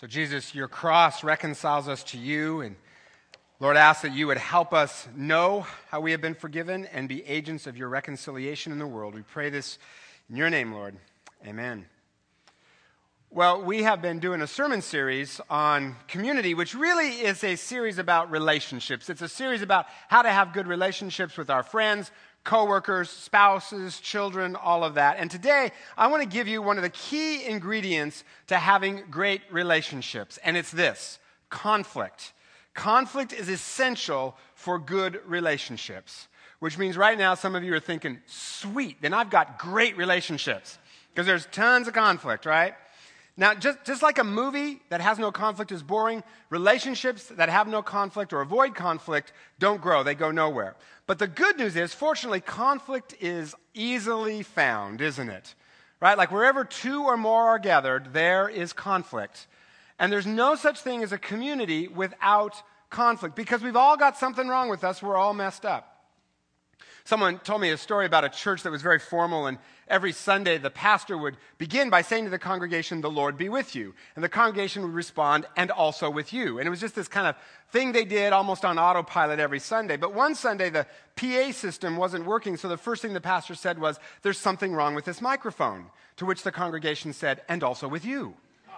So, Jesus, your cross reconciles us to you. And Lord, I ask that you would help us know how we have been forgiven and be agents of your reconciliation in the world. We pray this in your name, Lord. Amen. Well, we have been doing a sermon series on community, which really is a series about relationships. It's a series about how to have good relationships with our friends, coworkers, spouses, children, all of that. And today, I want to give you one of the key ingredients to having great relationships, and it's this conflict. Conflict is essential for good relationships, which means right now some of you are thinking, sweet, then I've got great relationships because there's tons of conflict, right? Now, just, just like a movie that has no conflict is boring, relationships that have no conflict or avoid conflict don't grow, they go nowhere. But the good news is, fortunately, conflict is easily found, isn't it? Right? Like wherever two or more are gathered, there is conflict. And there's no such thing as a community without conflict because we've all got something wrong with us, we're all messed up. Someone told me a story about a church that was very formal, and every Sunday the pastor would begin by saying to the congregation, The Lord be with you. And the congregation would respond, And also with you. And it was just this kind of thing they did almost on autopilot every Sunday. But one Sunday the PA system wasn't working, so the first thing the pastor said was, There's something wrong with this microphone. To which the congregation said, And also with you.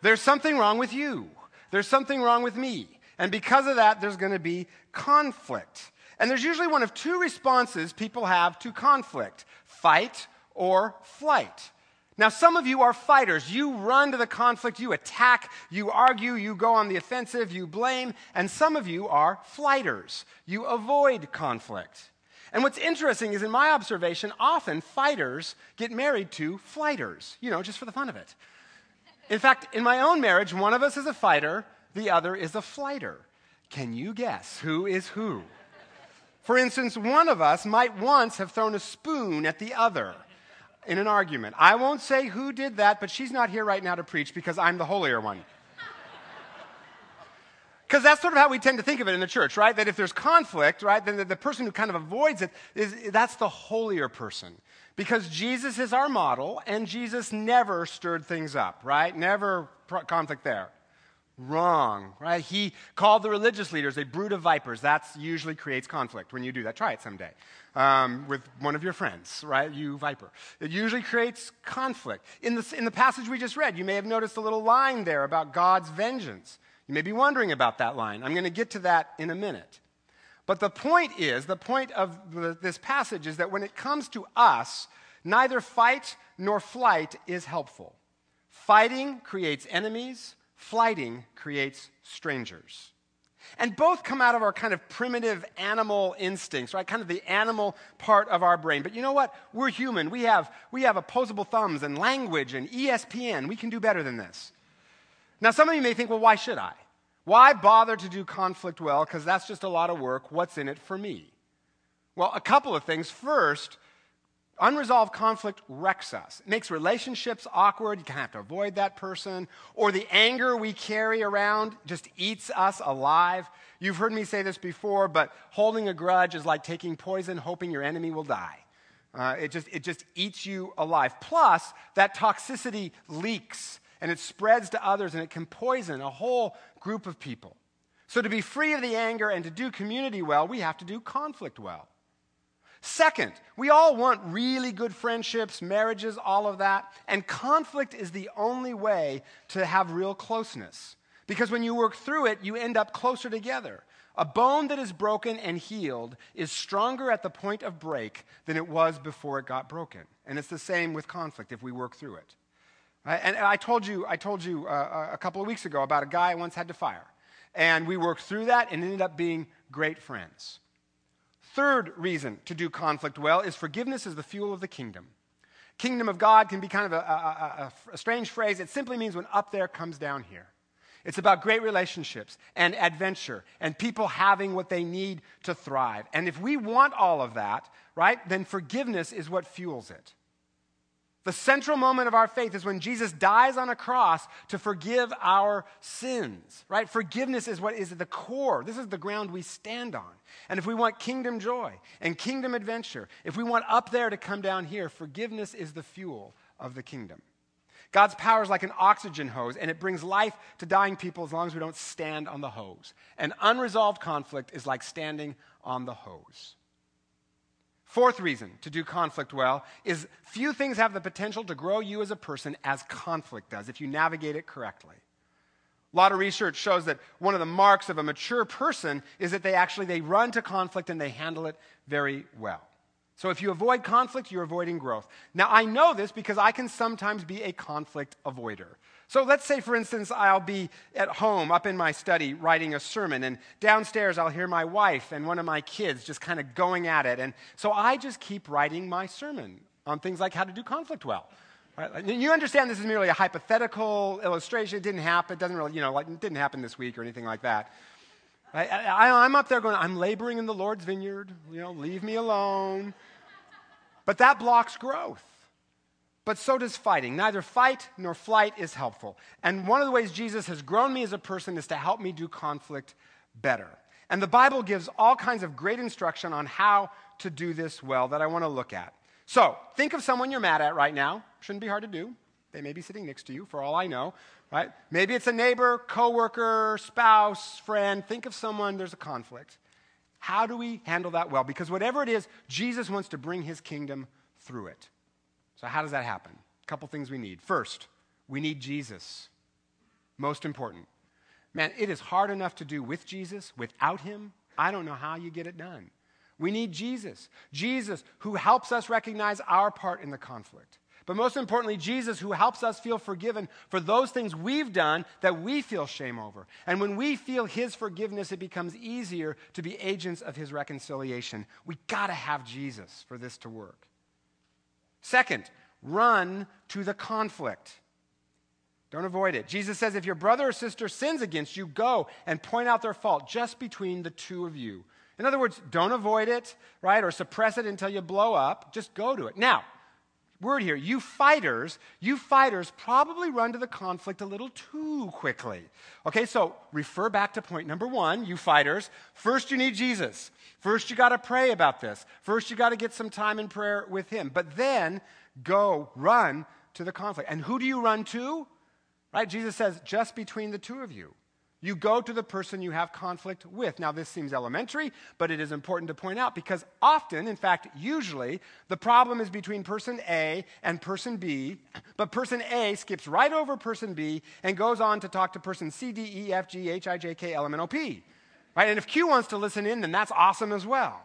There's something wrong with you. There's something wrong with me. And because of that, there's going to be conflict. And there's usually one of two responses people have to conflict fight or flight. Now, some of you are fighters. You run to the conflict, you attack, you argue, you go on the offensive, you blame. And some of you are flighters. You avoid conflict. And what's interesting is, in my observation, often fighters get married to flighters, you know, just for the fun of it. In fact, in my own marriage, one of us is a fighter, the other is a flighter. Can you guess who is who? For instance, one of us might once have thrown a spoon at the other in an argument. I won't say who did that, but she's not here right now to preach because I'm the holier one. Because that's sort of how we tend to think of it in the church, right? That if there's conflict, right, then the, the, person who kind of avoids it is that's the holier person. Because Jesus is our model, and Jesus never stirred things up, right? Never conflict there. Wrong, right? He called the religious leaders a brood of vipers. That usually creates conflict when you do that. Try it someday um, with one of your friends, right? You viper. It usually creates conflict. In the, in the passage we just read, you may have noticed a little line there about God's vengeance. You may be wondering about that line. I'm going to get to that in a minute. But the point is, the point of the, this passage is that when it comes to us, neither fight nor flight is helpful. Fighting creates enemies Flighting creates strangers. And both come out of our kind of primitive animal instincts, right? Kind of the animal part of our brain. But you know what? We're human. We have, we have opposable thumbs and language and ESPN. We can do better than this. Now, some of you may think, well, why should I? Why bother to do conflict well? Because that's just a lot of work. What's in it for me? Well, a couple of things. First, Unresolved conflict wrecks us. It makes relationships awkward. You kind of have to avoid that person. Or the anger we carry around just eats us alive. You've heard me say this before, but holding a grudge is like taking poison, hoping your enemy will die. Uh, it, just, it just eats you alive. Plus, that toxicity leaks and it spreads to others and it can poison a whole group of people. So, to be free of the anger and to do community well, we have to do conflict well. Second, we all want really good friendships, marriages, all of that. And conflict is the only way to have real closeness. Because when you work through it, you end up closer together. A bone that is broken and healed is stronger at the point of break than it was before it got broken. And it's the same with conflict if we work through it. And I told you, I told you uh, a couple of weeks ago about a guy I once had to fire. And we worked through that and ended up being great friends. Third reason to do conflict well is forgiveness is the fuel of the kingdom. Kingdom of God can be kind of a, a, a, a, strange phrase. It simply means when up there comes down here. It's about great relationships and adventure and people having what they need to thrive. And if we want all of that, right, then forgiveness is what fuels it. The central moment of our faith is when Jesus dies on a cross to forgive our sins, right? Forgiveness is what is at the core. This is the ground we stand on. And if we want kingdom joy and kingdom adventure, if we want up there to come down here, forgiveness is the fuel of the kingdom. God's power is like an oxygen hose, and it brings life to dying people as long as we don't stand on the hose. And unresolved conflict is like standing on the hose. Fourth reason to do conflict well is few things have the potential to grow you as a person as conflict does if you navigate it correctly. A lot of research shows that one of the marks of a mature person is that they actually they run to conflict and they handle it very well. So if you avoid conflict, you're avoiding growth. Now I know this because I can sometimes be a conflict avoider. So let's say, for instance, I'll be at home up in my study writing a sermon, and downstairs I'll hear my wife and one of my kids just kind of going at it. And so I just keep writing my sermon on things like how to do conflict well. Right? You understand this is merely a hypothetical illustration. It didn't happen. It doesn't really, you know, like, it didn't happen this week or anything like that. I, I, I'm up there going, I'm laboring in the Lord's vineyard. You know, leave me alone. But that blocks growth. But so does fighting. Neither fight nor flight is helpful. And one of the ways Jesus has grown me as a person is to help me do conflict better. And the Bible gives all kinds of great instruction on how to do this well that I want to look at. So think of someone you're mad at right now. Shouldn't be hard to do. They may be sitting next to you, for all I know, right? Maybe it's a neighbor, coworker, spouse, friend. Think of someone there's a conflict. How do we handle that well? Because whatever it is, Jesus wants to bring his kingdom through it. So, how does that happen? A couple things we need. First, we need Jesus. Most important. Man, it is hard enough to do with Jesus. Without him, I don't know how you get it done. We need Jesus. Jesus, who helps us recognize our part in the conflict. But most importantly, Jesus, who helps us feel forgiven for those things we've done that we feel shame over. And when we feel His forgiveness, it becomes easier to be agents of His reconciliation. We got to have Jesus for this to work. Second, run to the conflict. Don't avoid it. Jesus says if your brother or sister sins against you, go and point out their fault just between the two of you. In other words, don't avoid it, right, or suppress it until you blow up. Just go to it. Now, word here, you fighters, you fighters probably run to the conflict a little too quickly. Okay, so refer back to point number one, you fighters. First, you need Jesus. First, you got to pray about this. First, you got to get some time in prayer with Him. But then, go, run to the conflict. And who do you run to? Right? Jesus says, just between the two of you. You go to the person you have conflict with. Now, this seems elementary, but it is important to point out because often, in fact, usually, the problem is between person A and person B, but person A skips right over person B and goes on to talk to person C, D, E, F, G, H, I, J, K, L, M, N, O, P. Right? And if Q wants to listen in, then that's awesome as well.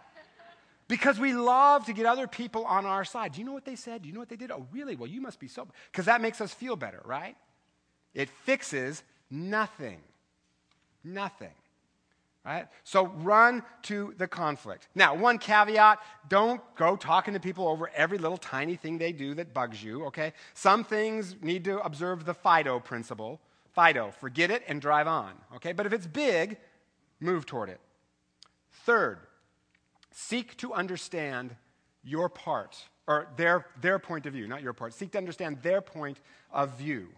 Because we love to get other people on our side. Do you know what they said? Do you know what they did? Oh, really? Well, you must be so. Because that makes us feel better, right? It fixes nothing. Nothing. Right? So run to the conflict. Now, one caveat don't go talking to people over every little tiny thing they do that bugs you, okay? Some things need to observe the FIDO principle. FIDO, forget it and drive on, okay? But if it's big, move toward it. Third, seek to understand your part, or their, their point of view, not your part. Seek to understand their point of view.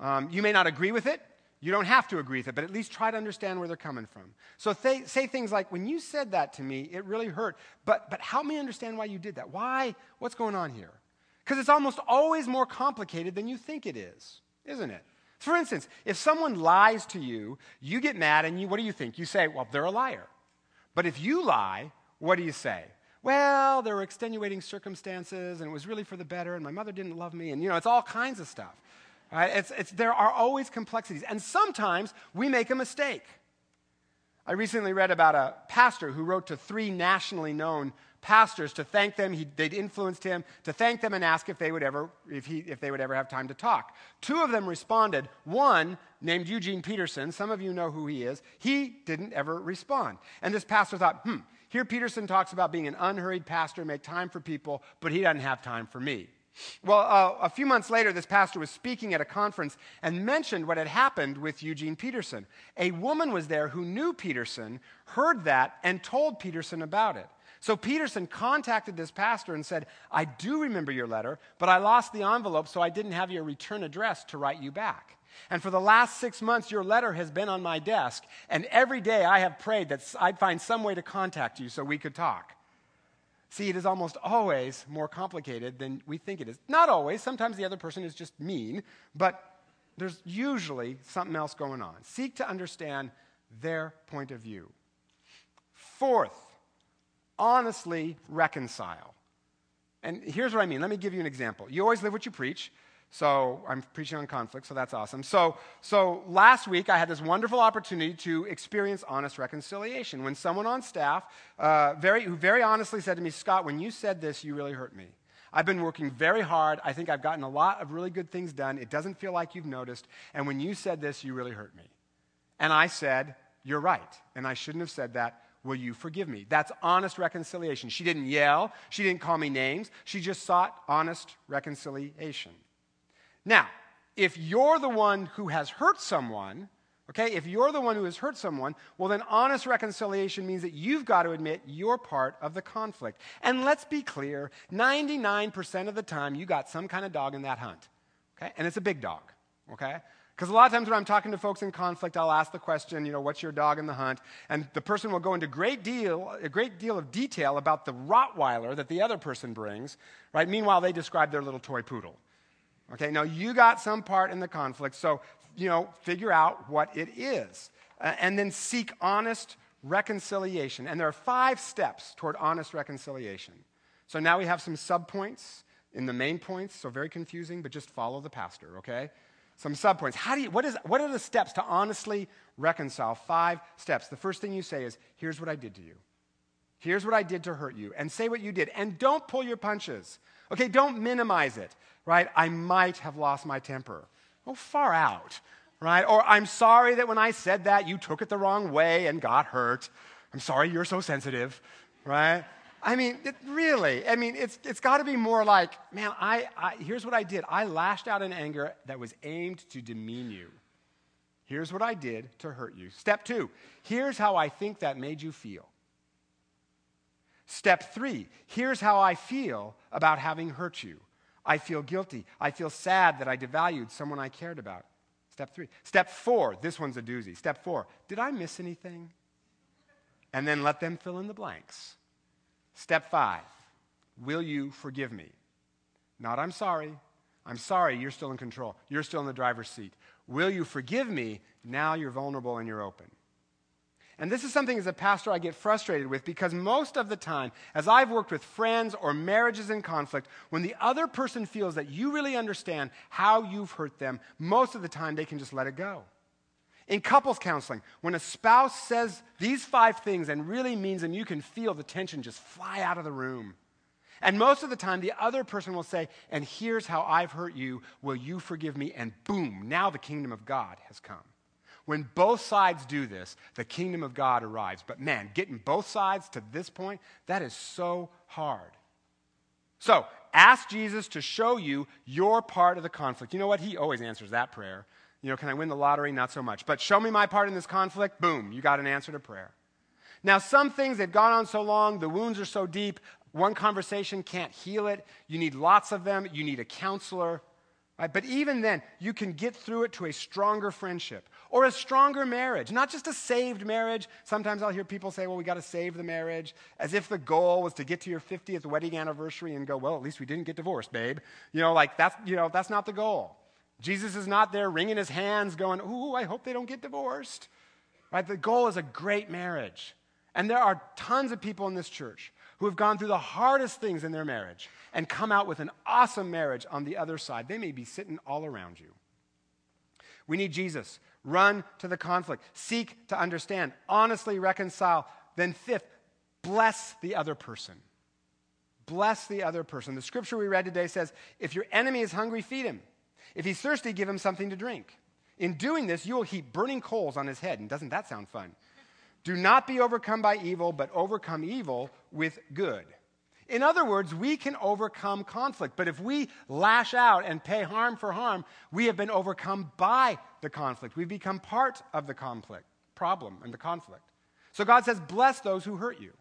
Um, you may not agree with it, you don't have to agree with it, but at least try to understand where they're coming from. So th- say things like, when you said that to me, it really hurt, but, but help me understand why you did that. Why? What's going on here? Because it's almost always more complicated than you think it is, isn't it? For instance, if someone lies to you, you get mad and you, what do you think? You say, well, they're a liar. But if you lie, what do you say? Well, there were extenuating circumstances and it was really for the better and my mother didn't love me and, you know, it's all kinds of stuff. Right? It's, it's, there are always complexities, and sometimes we make a mistake. I recently read about a pastor who wrote to three nationally known pastors to thank them. He, they'd influenced him to thank them and ask if they would ever, if, he, if they would ever have time to talk. Two of them responded. One, named Eugene Peterson, some of you know who he is, he didn't ever respond. And this pastor thought, hmm, here Peterson talks about being an unhurried pastor, make time for people, but he doesn't have time for me. Well, uh, a few months later, this pastor was speaking at a conference and mentioned what had happened with Eugene Peterson. A woman was there who knew Peterson, heard that, and told Peterson about it. So Peterson contacted this pastor and said, I do remember your letter, but I lost the envelope, so I didn't have your return address to write you back. And for the last six months, your letter has been on my desk, and every day I have prayed that I'd find some way to contact you so we could talk. See, it is almost always more complicated than we think it is. Not always. Sometimes the other person is just mean, but there's usually something else going on. Seek to understand their point of view. Fourth, honestly reconcile. And here's what I mean. Let me give you an example. You always live what you preach. So I'm preaching on conflict, so that's awesome. So, so last week I had this wonderful opportunity to experience honest reconciliation when someone on staff uh, very, who very honestly said to me, Scott, when you said this, you really hurt me. I've been working very hard. I think I've gotten a lot of really good things done. It doesn't feel like you've noticed. And when you said this, you really hurt me. And I said, You're right. And I shouldn't have said that. Will you forgive me? That's honest reconciliation. She didn't yell, she didn't call me names. She just sought honest reconciliation. Now, if you're the one who has hurt someone, okay, if you're the one who has hurt someone, well, then honest reconciliation means that you've got to admit you're part of the conflict. And let's be clear 99% of the time, you got some kind of dog in that hunt, okay? And it's a big dog, okay? Because a lot of times when I'm talking to folks in conflict, I'll ask the question, you know, what's your dog in the hunt? And the person will go into great deal, a great deal of detail about the Rottweiler that the other person brings, right? Meanwhile, they describe their little toy poodle. Okay, now you got some part in the conflict, so, you know, figure out what it is. Uh, and then seek honest reconciliation. And there are five steps toward honest reconciliation. So now we have some subpoints in the main points, so very confusing, but just follow the pastor, okay? Some subpoints. How do you, what, is, what are the steps to honestly reconcile? Five steps. The first thing you say is, here's what I did to you. Here's what I did to hurt you. And say what you did. And don't pull your punches. Okay, don't minimize it right? I might have lost my temper. Oh, far out, right? Or I'm sorry that when I said that, you took it the wrong way and got hurt. I'm sorry you're so sensitive, right? I mean, it really, I mean, it's, it's got to be more like, man, I, I, here's what I did. I lashed out in anger that was aimed to demean you. Here's what I did to hurt you. Step two, here's how I think that made you feel. Step three, here's how I feel about having hurt you. I feel guilty. I feel sad that I devalued someone I cared about. Step three. Step four, this one's a doozy. Step four, did I miss anything? And then let them fill in the blanks. Step five, will you forgive me? Not, I'm sorry. I'm sorry, you're still in control. You're still in the driver's seat. Will you forgive me? Now you're vulnerable and you're open. And this is something as a pastor I get frustrated with because most of the time, as I've worked with friends or marriages in conflict, when the other person feels that you really understand how you've hurt them, most of the time they can just let it go. In couples counseling, when a spouse says these five things and really means them, you can feel the tension just fly out of the room. And most of the time, the other person will say, And here's how I've hurt you. Will you forgive me? And boom, now the kingdom of God has come. When both sides do this, the kingdom of God arrives. But man, getting both sides to this point, that is so hard. So ask Jesus to show you your part of the conflict. You know what? He always answers that prayer. You know, can I win the lottery? Not so much. But show me my part in this conflict. Boom, you got an answer to prayer. Now, some things, they've gone on so long, the wounds are so deep, one conversation can't heal it. You need lots of them. You need a counselor. Right? But even then, you can get through it to a stronger friendship or a stronger marriage, not just a saved marriage. Sometimes I'll hear people say, well, we got to save the marriage, as if the goal was to get to your 50th wedding anniversary and go, well, at least we didn't get divorced, babe. You know, like that's, you know, that's not the goal. Jesus is not there wringing his hands going, ooh, I hope they don't get divorced. Right? The goal is a great marriage. And there are tons of people in this church who have gone through the hardest things in their marriage and come out with an awesome marriage on the other side. They may be sitting all around you. We need Jesus. Run to the conflict. Seek to understand. Honestly reconcile. Then, fifth, bless the other person. Bless the other person. The scripture we read today says if your enemy is hungry, feed him. If he's thirsty, give him something to drink. In doing this, you will heap burning coals on his head. And doesn't that sound fun? Do not be overcome by evil, but overcome evil with good. In other words, we can overcome conflict, but if we lash out and pay harm for harm, we have been overcome by the conflict. We've become part of the conflict, problem, and the conflict. So God says, bless those who hurt you.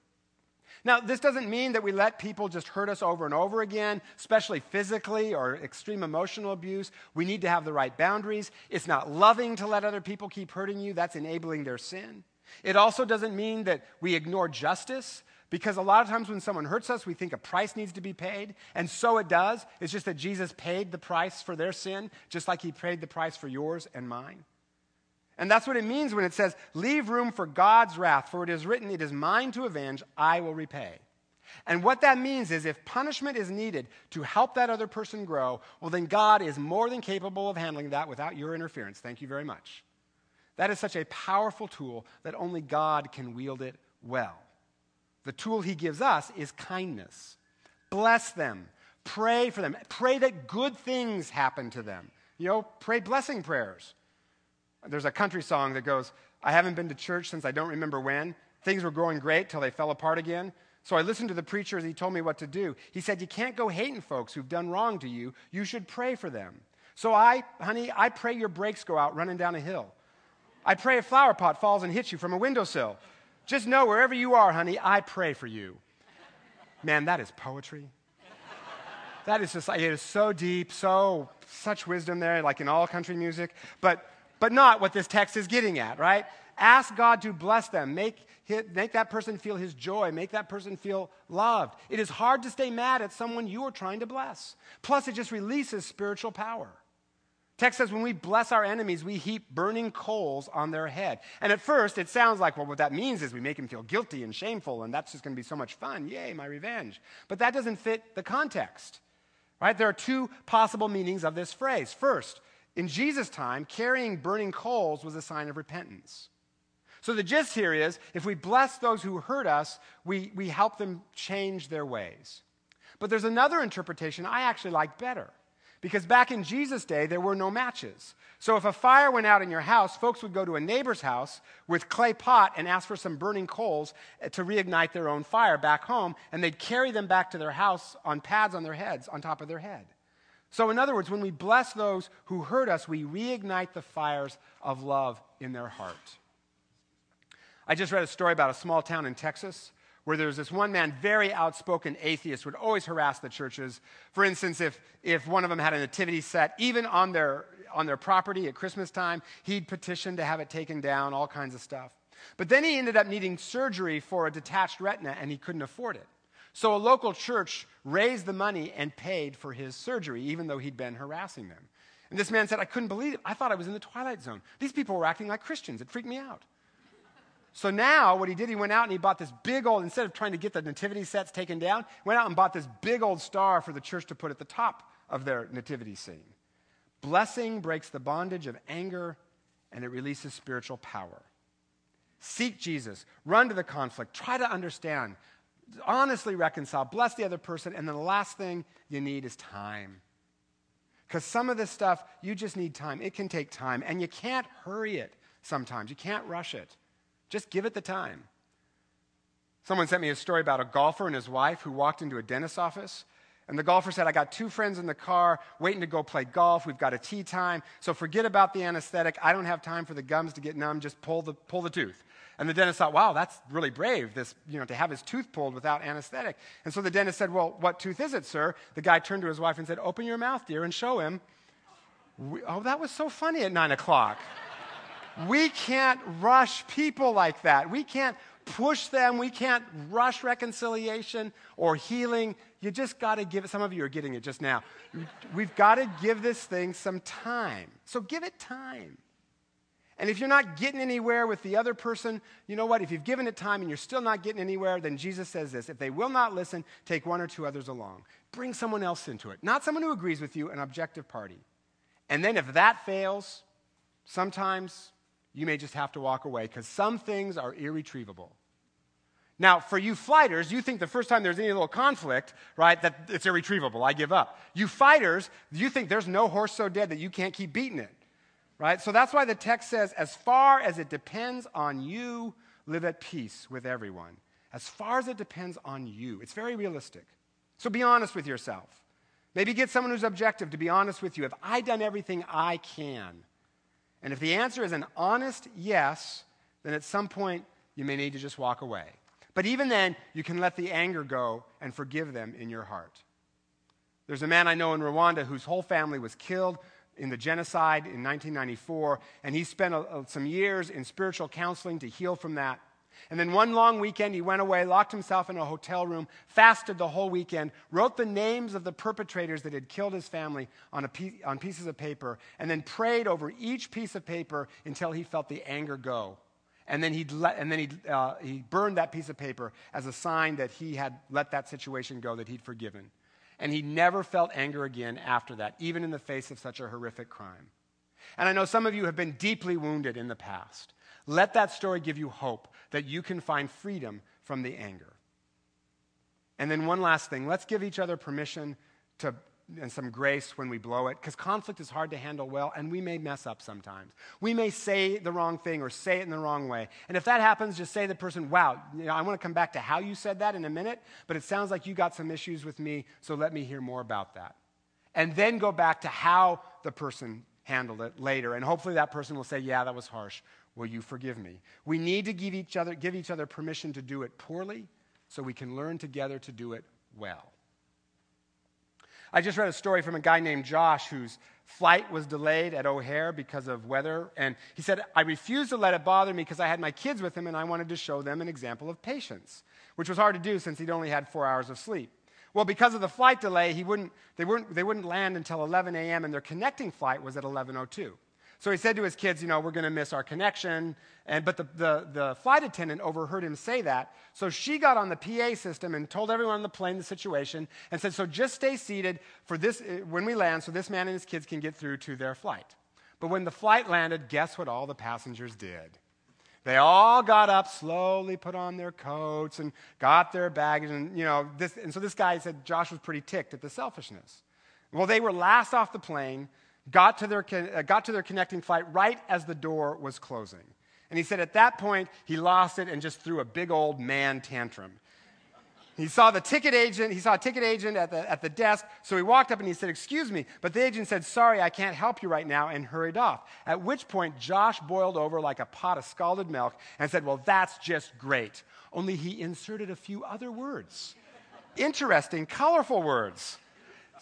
Now, this doesn't mean that we let people just hurt us over and over again, especially physically or extreme emotional abuse. We need to have the right boundaries. It's not loving to let other people keep hurting you, that's enabling their sin. It also doesn't mean that we ignore justice Because a lot of times when someone hurts us, we think a price needs to be paid, and so it does. It's just that Jesus paid the price for their sin, just like he paid the price for yours and mine. And that's what it means when it says, Leave room for God's wrath, for it is written, It is mine to avenge, I will repay. And what that means is if punishment is needed to help that other person grow, well, then God is more than capable of handling that without your interference. Thank you very much. That is such a powerful tool that only God can wield it well. The tool he gives us is kindness. Bless them. Pray for them. Pray that good things happen to them. You know, pray blessing prayers. There's a country song that goes, I haven't been to church since I don't remember when. Things were going great till they fell apart again. So I listened to the preacher as he told me what to do. He said, You can't go hating folks who've done wrong to you. You should pray for them. So I, honey, I pray your brakes go out running down a hill. I pray a flower pot falls and hits you from a windowsill. Just know wherever you are, honey, I pray for you. Man, that is poetry. That is just, it is so deep, so, such wisdom there, like in all country music, but, but not what this text is getting at, right? Ask God to bless them. Make, make that person feel his joy. Make that person feel loved. It is hard to stay mad at someone you are trying to bless. Plus, it just releases spiritual power. Text says when we bless our enemies, we heap burning coals on their head. And at first, it sounds like, well, what that means is we make them feel guilty and shameful, and that's just going to be so much fun. Yay, my revenge. But that doesn't fit the context. Right? There are two possible meanings of this phrase. First, in Jesus' time, carrying burning coals was a sign of repentance. So the gist here is if we bless those who hurt us, we, we help them change their ways. But there's another interpretation I actually like better. Because back in Jesus' day, there were no matches. So if a fire went out in your house, folks would go to a neighbor's house with clay pot and ask for some burning coals eh, to reignite their own fire back home, and they'd carry them back to their house on pads on their heads, on top of their head. So, in other words, when we bless those who hurt us, we reignite the fires of love in their heart. I just read a story about a small town in Texas where there was this one man, very outspoken atheist, would always harass the churches. For instance, if, if one of them had a nativity set, even on their, on their property at Christmas time, he'd petition to have it taken down, all kinds of stuff. But then he ended up needing surgery for a detached retina, and he couldn't afford it. So a local church raised the money and paid for his surgery, even though he'd been harassing them. And this man said, I couldn't believe it. I thought I was in the twilight zone. These people were acting like Christians. It freaked me out. So now what he did, he went out and he bought this big old, instead of trying to get the nativity sets taken down, went out and bought this big old star for the church to put at the top of their nativity scene. Blessing breaks the bondage of anger and it releases spiritual power. Seek Jesus, run to the conflict, try to understand, honestly reconcile, bless the other person, and then the last thing you need is time. Because some of this stuff, you just need time. It can take time, and you can't hurry it sometimes, you can't rush it. Just give it the time. Someone sent me a story about a golfer and his wife who walked into a dentist's office. And the golfer said, I got two friends in the car waiting to go play golf. We've got a tee time. So forget about the anesthetic. I don't have time for the gums to get numb. Just pull the, pull the tooth. And the dentist thought, wow, that's really brave, this, you know, to have his tooth pulled without anesthetic. And so the dentist said, well, what tooth is it, sir? The guy turned to his wife and said, open your mouth, dear, and show him. We, oh, that was so funny at 9 o'clock. We can't rush people like that. We can't push them. We can't rush reconciliation or healing. You just got to give it. Some of you are getting it just now. We've got to give this thing some time. So give it time. And if you're not getting anywhere with the other person, you know what? If you've given it time and you're still not getting anywhere, then Jesus says this if they will not listen, take one or two others along. Bring someone else into it, not someone who agrees with you, an objective party. And then if that fails, sometimes you may just have to walk away because some things are irretrievable. Now, for you fighters, you think the first time there's any little conflict, right, that it's irretrievable. I give up. You fighters, you think there's no horse so dead that you can't keep beating it, right? So that's why the text says, as far as it depends on you, live at peace with everyone. As far as it depends on you. It's very realistic. So be honest with yourself. Maybe get someone who's objective to be honest with you. Have I done everything I can? And if the answer is an honest yes, then at some point you may need to just walk away. But even then, you can let the anger go and forgive them in your heart. There's a man I know in Rwanda whose whole family was killed in the genocide in 1994, and he spent a, a, some years in spiritual counseling to heal from that. And then one long weekend, he went away, locked himself in a hotel room, fasted the whole weekend, wrote the names of the perpetrators that had killed his family on, piece, on pieces of paper, and then prayed over each piece of paper until he felt the anger go. And then, he'd let, and then he'd, uh, he burned that piece of paper as a sign that he had let that situation go, that he'd forgiven. And he never felt anger again after that, even in the face of such a horrific crime. And I know some of you have been deeply wounded in the past. Let that story give you hope that you can find freedom from the anger. And then, one last thing let's give each other permission to, and some grace when we blow it, because conflict is hard to handle well, and we may mess up sometimes. We may say the wrong thing or say it in the wrong way. And if that happens, just say to the person, Wow, you know, I want to come back to how you said that in a minute, but it sounds like you got some issues with me, so let me hear more about that. And then go back to how the person handled it later. And hopefully that person will say, Yeah, that was harsh. Will you forgive me? We need to give each other, give each other permission to do it poorly so we can learn together to do it well. I just read a story from a guy named Josh whose flight was delayed at O'Hare because of weather. And he said, I refused to let it bother me because I had my kids with him and I wanted to show them an example of patience, which was hard to do since he'd only had four hours of sleep. Well, because of the flight delay, he wouldn't, they, wouldn't, they wouldn't land until 11 a.m., and their connecting flight was at 11.02. So he said to his kids, you know, we're going to miss our connection. And, but the, the, the flight attendant overheard him say that. So she got on the PA system and told everyone on the plane the situation and said, so just stay seated for this, uh, when we land so this man and his kids can get through to their flight. But when the flight landed, guess what all the passengers did? They all got up, slowly put on their coats and got their baggage. And, you know, this, and so this guy said Josh was pretty ticked at the selfishness. Well, they were last off the plane got to, their, uh, got to their connecting flight right as the door was closing. And he said at that point, he lost it and just threw a big old man tantrum. He saw the ticket agent, he saw a ticket agent at the, at the desk, so he walked up and he said, Excuse me. But the agent said, Sorry, I can't help you right now, and hurried off. At which point, Josh boiled over like a pot of scalded milk and said, Well, that's just great. Only he inserted a few other words. Interesting, colorful words.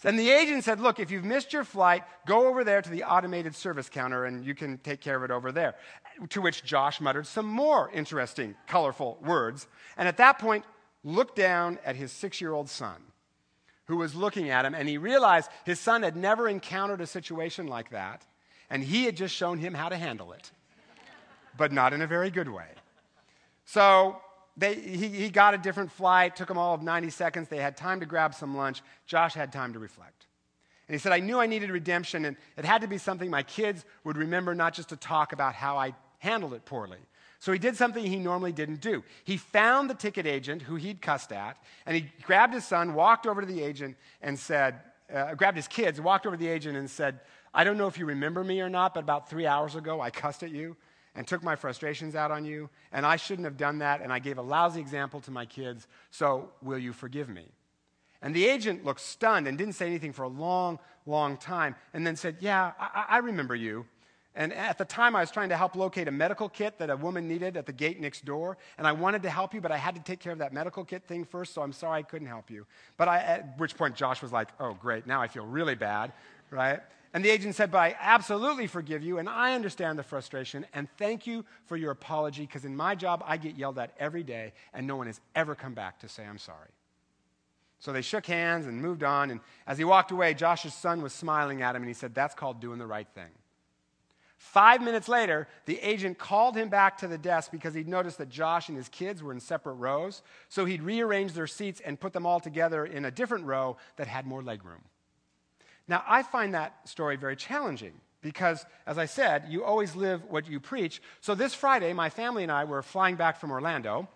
And the agent said, Look, if you've missed your flight, go over there to the automated service counter and you can take care of it over there. To which Josh muttered some more interesting, colorful words. And at that point, looked down at his six year old son, who was looking at him, and he realized his son had never encountered a situation like that, and he had just shown him how to handle it, but not in a very good way. So they, he, he got a different flight, took them all of 90 seconds. They had time to grab some lunch. Josh had time to reflect. And he said, I knew I needed redemption, and it had to be something my kids would remember, not just to talk about how I handled it poorly. So he did something he normally didn't do. He found the ticket agent who he'd cussed at, and he grabbed his son, walked over to the agent, and said, uh, grabbed his kids, walked over to the agent, and said, I don't know if you remember me or not, but about three hours ago I cussed at you and took my frustrations out on you, and I shouldn't have done that, and I gave a lousy example to my kids, so will you forgive me? And the agent looked stunned and didn't say anything for a long, long time, and then said, Yeah, I, I remember you. And at the time, I was trying to help locate a medical kit that a woman needed at the gate next door. And I wanted to help you, but I had to take care of that medical kit thing first, so I'm sorry I couldn't help you. But I, at which point, Josh was like, oh, great, now I feel really bad, right? And the agent said, But I absolutely forgive you, and I understand the frustration, and thank you for your apology, because in my job, I get yelled at every day, and no one has ever come back to say I'm sorry. So they shook hands and moved on, and as he walked away, Josh's son was smiling at him, and he said, That's called doing the right thing. Five minutes later, the agent called him back to the desk because he'd noticed that Josh and his kids were in separate rows. So he'd rearranged their seats and put them all together in a different row that had more legroom. Now, I find that story very challenging because, as I said, you always live what you preach. So this Friday, my family and I were flying back from Orlando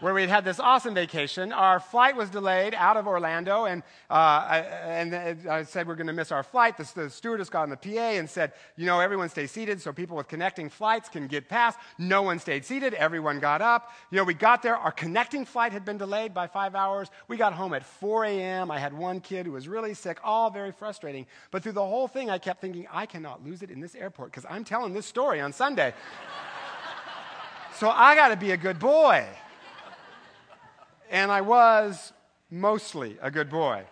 where we had had this awesome vacation. Our flight was delayed out of Orlando, and, uh, I, and I said we're going to miss our flight. The, the stewardess got on the PA and said, you know, everyone stay seated so people with connecting flights can get past. No one stayed seated. Everyone got up. You know, we got there. Our connecting flight had been delayed by five hours. We got home at 4 a.m. I had one kid who was really sick, all very frustrating. But through the whole thing, I kept thinking, I cannot lose it in this airport because I'm telling this story on Sunday. so I got to be a good boy and I was mostly a good boy.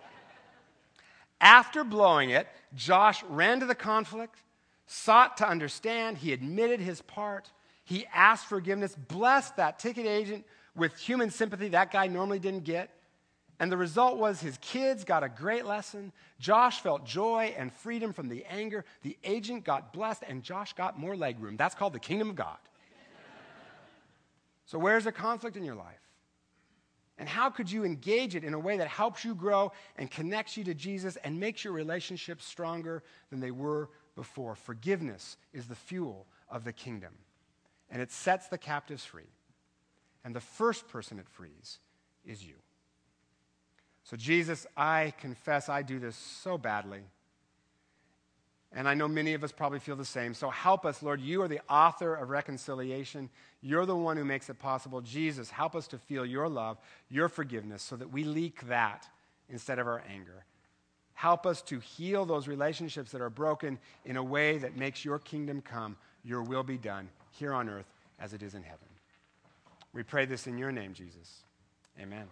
After blowing it, Josh ran to the conflict, sought to understand, he admitted his part, He asked forgiveness, blessed that ticket agent with human sympathy that guy normally didn't get. And the result was his kids got a great lesson. Josh felt joy and freedom from the anger. The agent got blessed, and Josh got more leg room. That's called the kingdom of God. so, where's the conflict in your life? And how could you engage it in a way that helps you grow and connects you to Jesus and makes your relationships stronger than they were before? Forgiveness is the fuel of the kingdom, and it sets the captives free. And the first person it frees is you. So, Jesus, I confess I do this so badly. And I know many of us probably feel the same. So help us, Lord. You are the author of reconciliation. You're the one who makes it possible. Jesus, help us to feel your love, your forgiveness, so that we leak that instead of our anger. Help us to heal those relationships that are broken in a way that makes your kingdom come, your will be done here on earth as it is in heaven. We pray this in your name, Jesus. Amen.